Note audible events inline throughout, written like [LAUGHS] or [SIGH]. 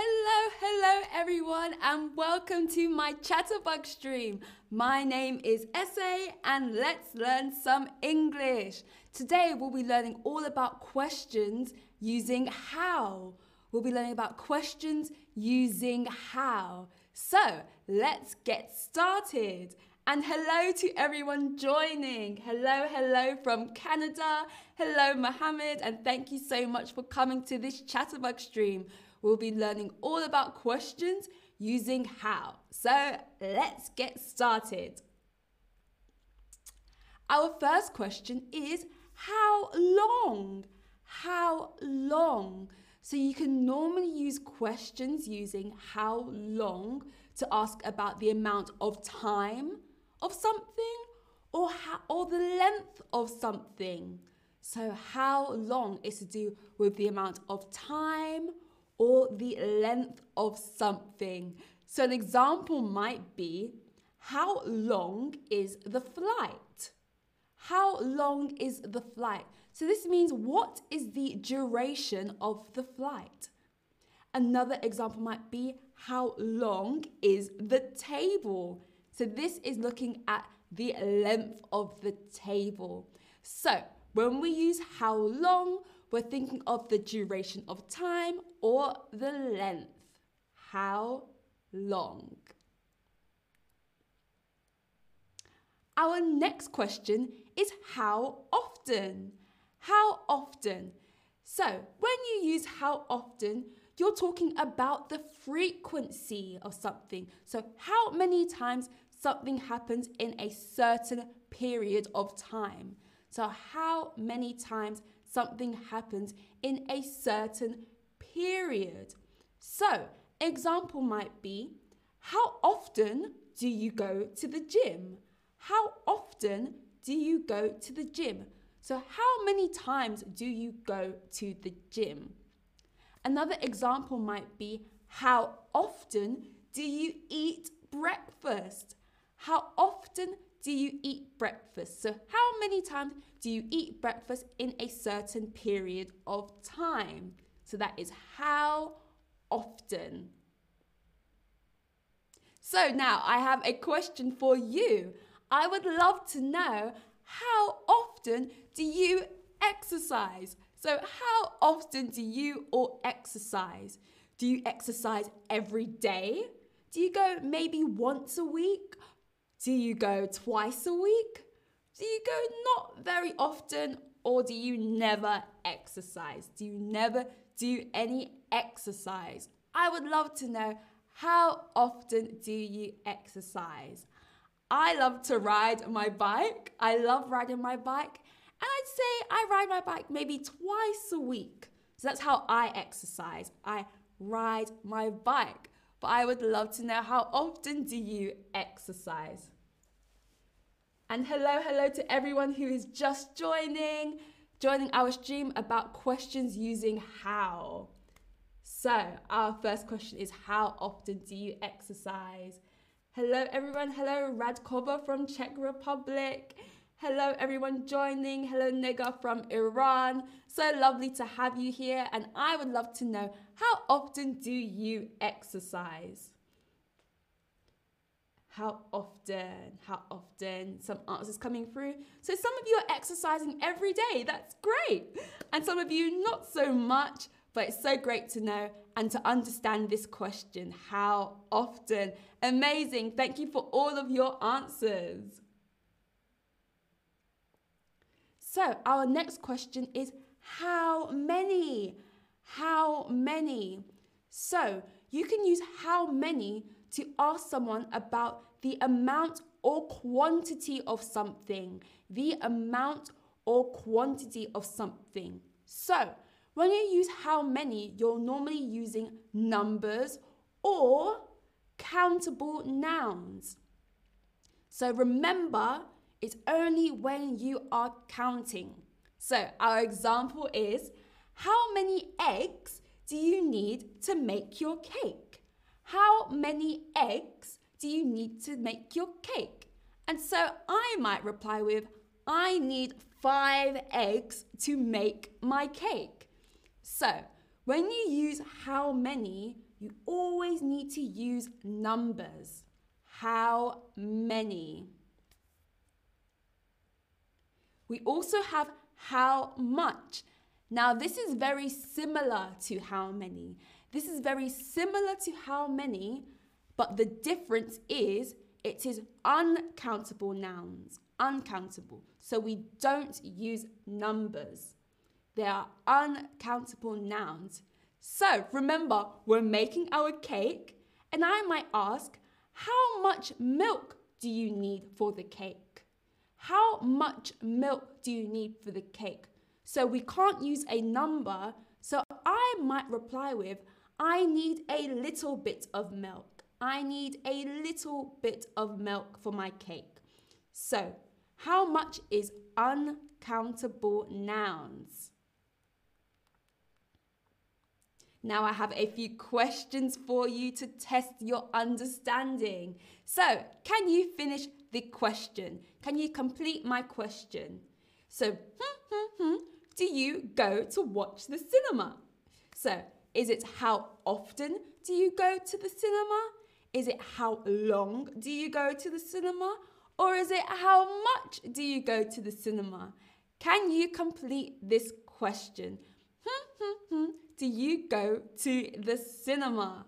Hello, hello everyone, and welcome to my Chatterbug stream. My name is Essay, and let's learn some English. Today we'll be learning all about questions using how. We'll be learning about questions using how. So let's get started. And hello to everyone joining. Hello, hello from Canada. Hello, Mohammed, and thank you so much for coming to this Chatterbug stream. We'll be learning all about questions using how. So let's get started. Our first question is how long? How long? So you can normally use questions using how long to ask about the amount of time of something or, how, or the length of something. So, how long is to do with the amount of time or the length of something. So, an example might be How long is the flight? How long is the flight? So, this means what is the duration of the flight? Another example might be How long is the table? So this is looking at the length of the table. So when we use how long, we're thinking of the duration of time or the length. How long? Our next question is how often? How often? So, when you use how often, you're talking about the frequency of something. So, how many times something happens in a certain period of time. So, how many times something happens in a certain period? So, example might be How often do you go to the gym? How often do you go to the gym? So, how many times do you go to the gym? Another example might be How often do you eat breakfast? How often do you eat breakfast? So, how many times do you eat breakfast in a certain period of time? So, that is how often. So, now I have a question for you. I would love to know how often do you exercise? So, how often do you all exercise? Do you exercise every day? Do you go maybe once a week? Do you go twice a week? Do you go not very often? Or do you never exercise? Do you never do any exercise? I would love to know how often do you exercise? I love to ride my bike. I love riding my bike. And I'd say I ride my bike maybe twice a week. So that's how I exercise. I ride my bike but I would love to know how often do you exercise? And hello, hello to everyone who is just joining, joining our stream about questions using how. So, our first question is How often do you exercise? Hello, everyone. Hello, Radkova from Czech Republic. Hello, everyone joining. Hello, Nega from Iran. So lovely to have you here. And I would love to know how often do you exercise? How often? How often? Some answers coming through. So, some of you are exercising every day. That's great. And some of you not so much, but it's so great to know and to understand this question. How often? Amazing. Thank you for all of your answers. So, our next question is how many? How many? So, you can use how many to ask someone about the amount or quantity of something. The amount or quantity of something. So, when you use how many, you're normally using numbers or countable nouns. So remember, it's only when you are counting. So, our example is How many eggs do you need to make your cake? How many eggs do you need to make your cake? And so I might reply with I need five eggs to make my cake. So, when you use how many, you always need to use numbers. How many? We also have how much. Now, this is very similar to how many. This is very similar to how many, but the difference is it is uncountable nouns. Uncountable. So we don't use numbers. They are uncountable nouns. So remember, we're making our cake, and I might ask, how much milk do you need for the cake? How much milk do you need for the cake? So we can't use a number, so I might reply with, I need a little bit of milk. I need a little bit of milk for my cake. So, how much is uncountable nouns? Now I have a few questions for you to test your understanding. So, can you finish the question? Can you complete my question? So, hmm, hmm, hmm, do you go to watch the cinema? So, is it how often do you go to the cinema? Is it how long do you go to the cinema? Or is it how much do you go to the cinema? Can you complete this question? do you go to the cinema?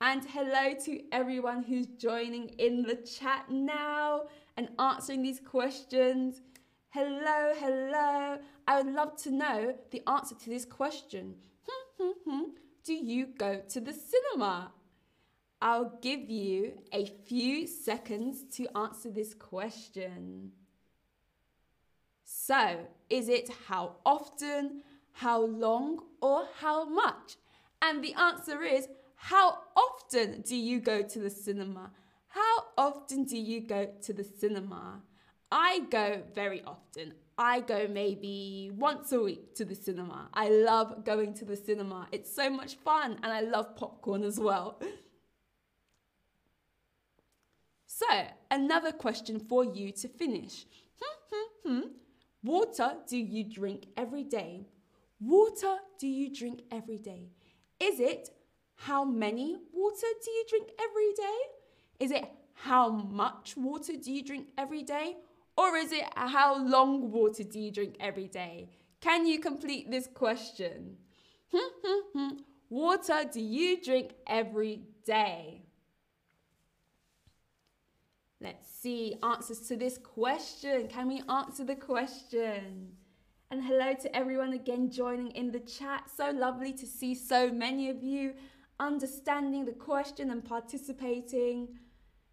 And hello to everyone who's joining in the chat now and answering these questions. Hello, hello. I would love to know the answer to this question. [LAUGHS] Do you go to the cinema? I'll give you a few seconds to answer this question. So, is it how often, how long, or how much? And the answer is how often do you go to the cinema? How often do you go to the cinema? I go very often. I go maybe once a week to the cinema. I love going to the cinema. It's so much fun and I love popcorn as well. So, another question for you to finish. Hmm, hmm, hmm. Water do you drink every day? Water do you drink every day? Is it how many water do you drink every day? Is it how much water do you drink every day? Or is it how long water do you drink every day? Can you complete this question? [LAUGHS] water do you drink every day? Let's see answers to this question. Can we answer the question? And hello to everyone again joining in the chat. So lovely to see so many of you understanding the question and participating.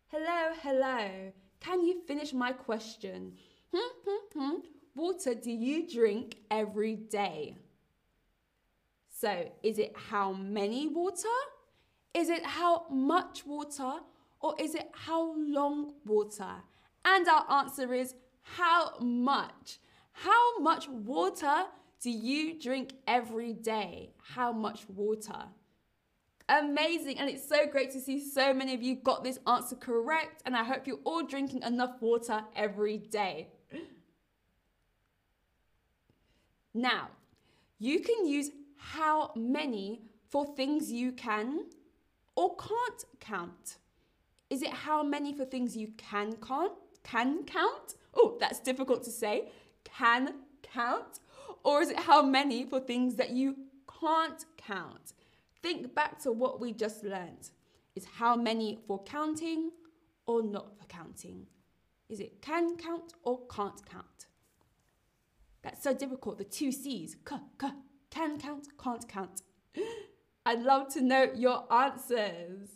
Hello, hello. Can you finish my question? Hmm, hmm, hmm. Water do you drink every day? So, is it how many water? Is it how much water? Or is it how long water? And our answer is how much. How much water do you drink every day? How much water? Amazing. And it's so great to see so many of you got this answer correct. And I hope you're all drinking enough water every day. Now, you can use how many for things you can or can't count. Is it how many for things you can count? Can count? Oh, that's difficult to say. Can count? Or is it how many for things that you can't count? Think back to what we just learned. Is how many for counting or not for counting? Is it can count or can't count? That's so difficult. The two C's. K, k, can count, can't count. [GASPS] I'd love to know your answers.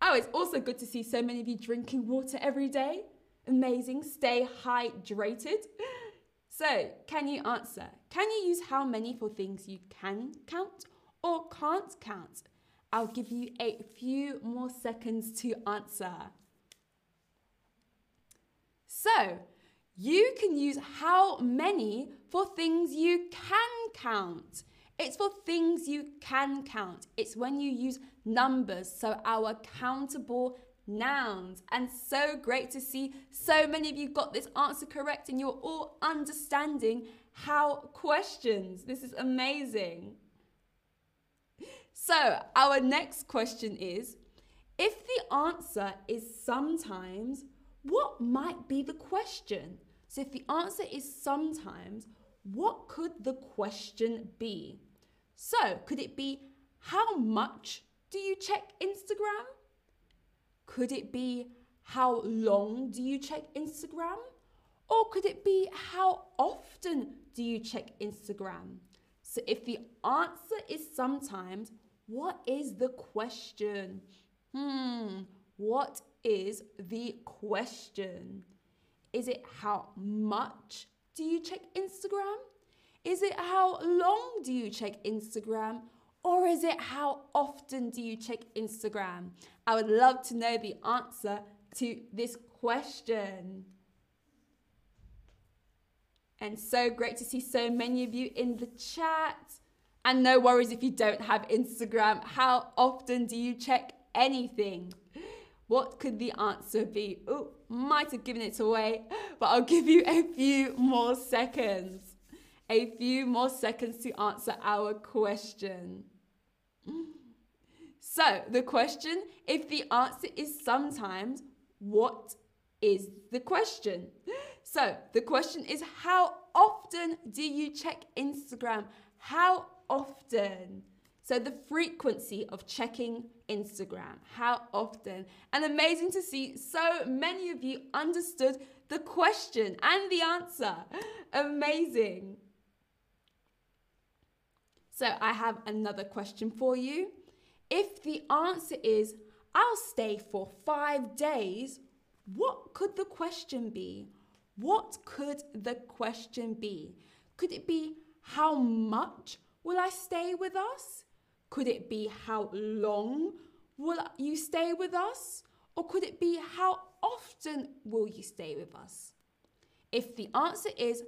Oh, it's also good to see so many of you drinking water every day. Amazing. Stay hydrated. [LAUGHS] So, can you answer? Can you use how many for things you can count or can't count? I'll give you a few more seconds to answer. So, you can use how many for things you can count. It's for things you can count. It's when you use numbers, so our countable nouns. And so great to see so many of you got this answer correct and you're all understanding how questions. This is amazing. So, our next question is if the answer is sometimes, what might be the question? So, if the answer is sometimes, what could the question be? So, could it be how much do you check Instagram? Could it be how long do you check Instagram? Or could it be how often do you check Instagram? So if the answer is sometimes, what is the question? Hmm, what is the question? Is it how much do you check Instagram? Is it how long do you check Instagram? Or is it how often do you check Instagram? I would love to know the answer to this question. And so great to see so many of you in the chat. And no worries if you don't have Instagram. How often do you check anything? What could the answer be? Oh, might have given it away, but I'll give you a few more seconds. A few more seconds to answer our question. So, the question if the answer is sometimes, what is the question? So, the question is how often do you check Instagram? How often? So, the frequency of checking Instagram. How often? And amazing to see so many of you understood the question and the answer. Amazing. So, I have another question for you. If the answer is, I'll stay for five days, what could the question be? What could the question be? Could it be, How much will I stay with us? Could it be, How long will you stay with us? Or could it be, How often will you stay with us? If the answer is,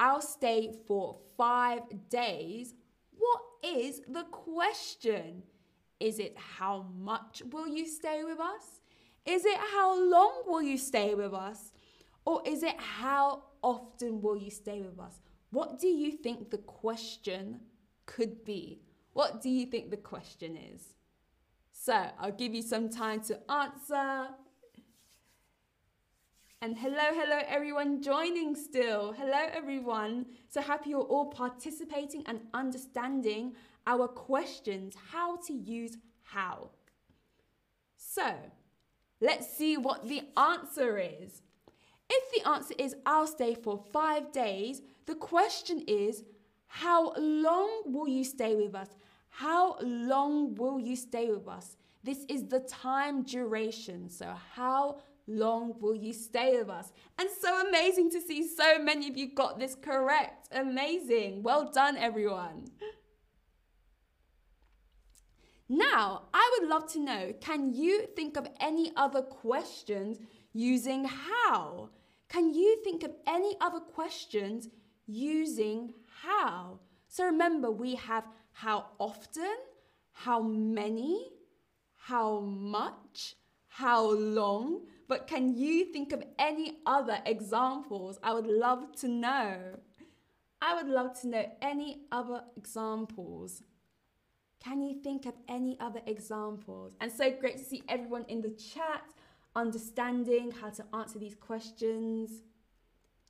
I'll stay for five days, what is the question? Is it how much will you stay with us? Is it how long will you stay with us? Or is it how often will you stay with us? What do you think the question could be? What do you think the question is? So I'll give you some time to answer. And hello, hello, everyone joining still. Hello, everyone. So happy you're all participating and understanding our questions, how to use how. So let's see what the answer is. If the answer is I'll stay for five days, the question is how long will you stay with us? How long will you stay with us? This is the time duration. So, how long will you stay with us? And so amazing to see so many of you got this correct. Amazing. Well done, everyone. Now, I would love to know can you think of any other questions using how? Can you think of any other questions using how? So remember, we have how often, how many, how much, how long. But can you think of any other examples? I would love to know. I would love to know any other examples. Can you think of any other examples? And so great to see everyone in the chat understanding how to answer these questions.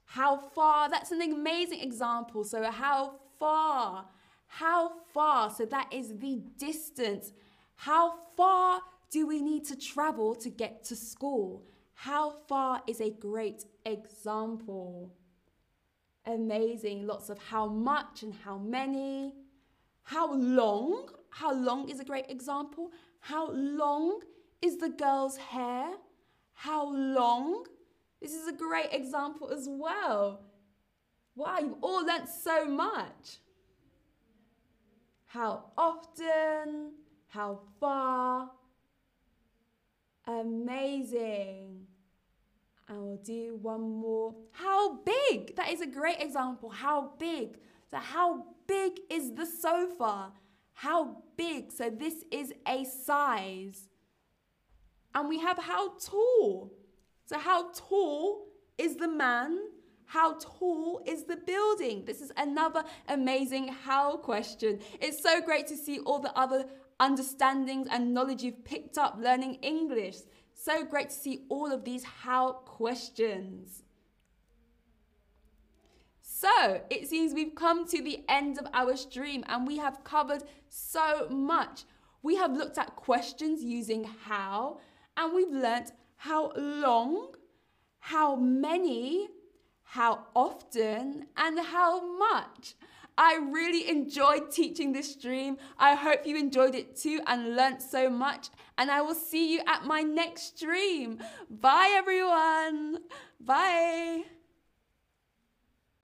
How far? That's an amazing example. So, how far? How far? So, that is the distance. How far do we need to travel to get to school? How far is a great example. Amazing. Lots of how much and how many. How long? How long is a great example. How long is the girl's hair? How long? This is a great example as well. Wow, you've all learnt so much. How often? How far? Amazing. And we'll do one more. How big? That is a great example. How big? So, how big is the sofa? How big? So, this is a size. And we have how tall. So, how tall is the man? How tall is the building? This is another amazing how question. It's so great to see all the other understandings and knowledge you've picked up learning English. So great to see all of these how questions. So it seems we've come to the end of our stream and we have covered so much. We have looked at questions using how and we've learnt how long, how many, how often, and how much. I really enjoyed teaching this stream. I hope you enjoyed it too and learnt so much. And I will see you at my next stream. Bye, everyone. Bye.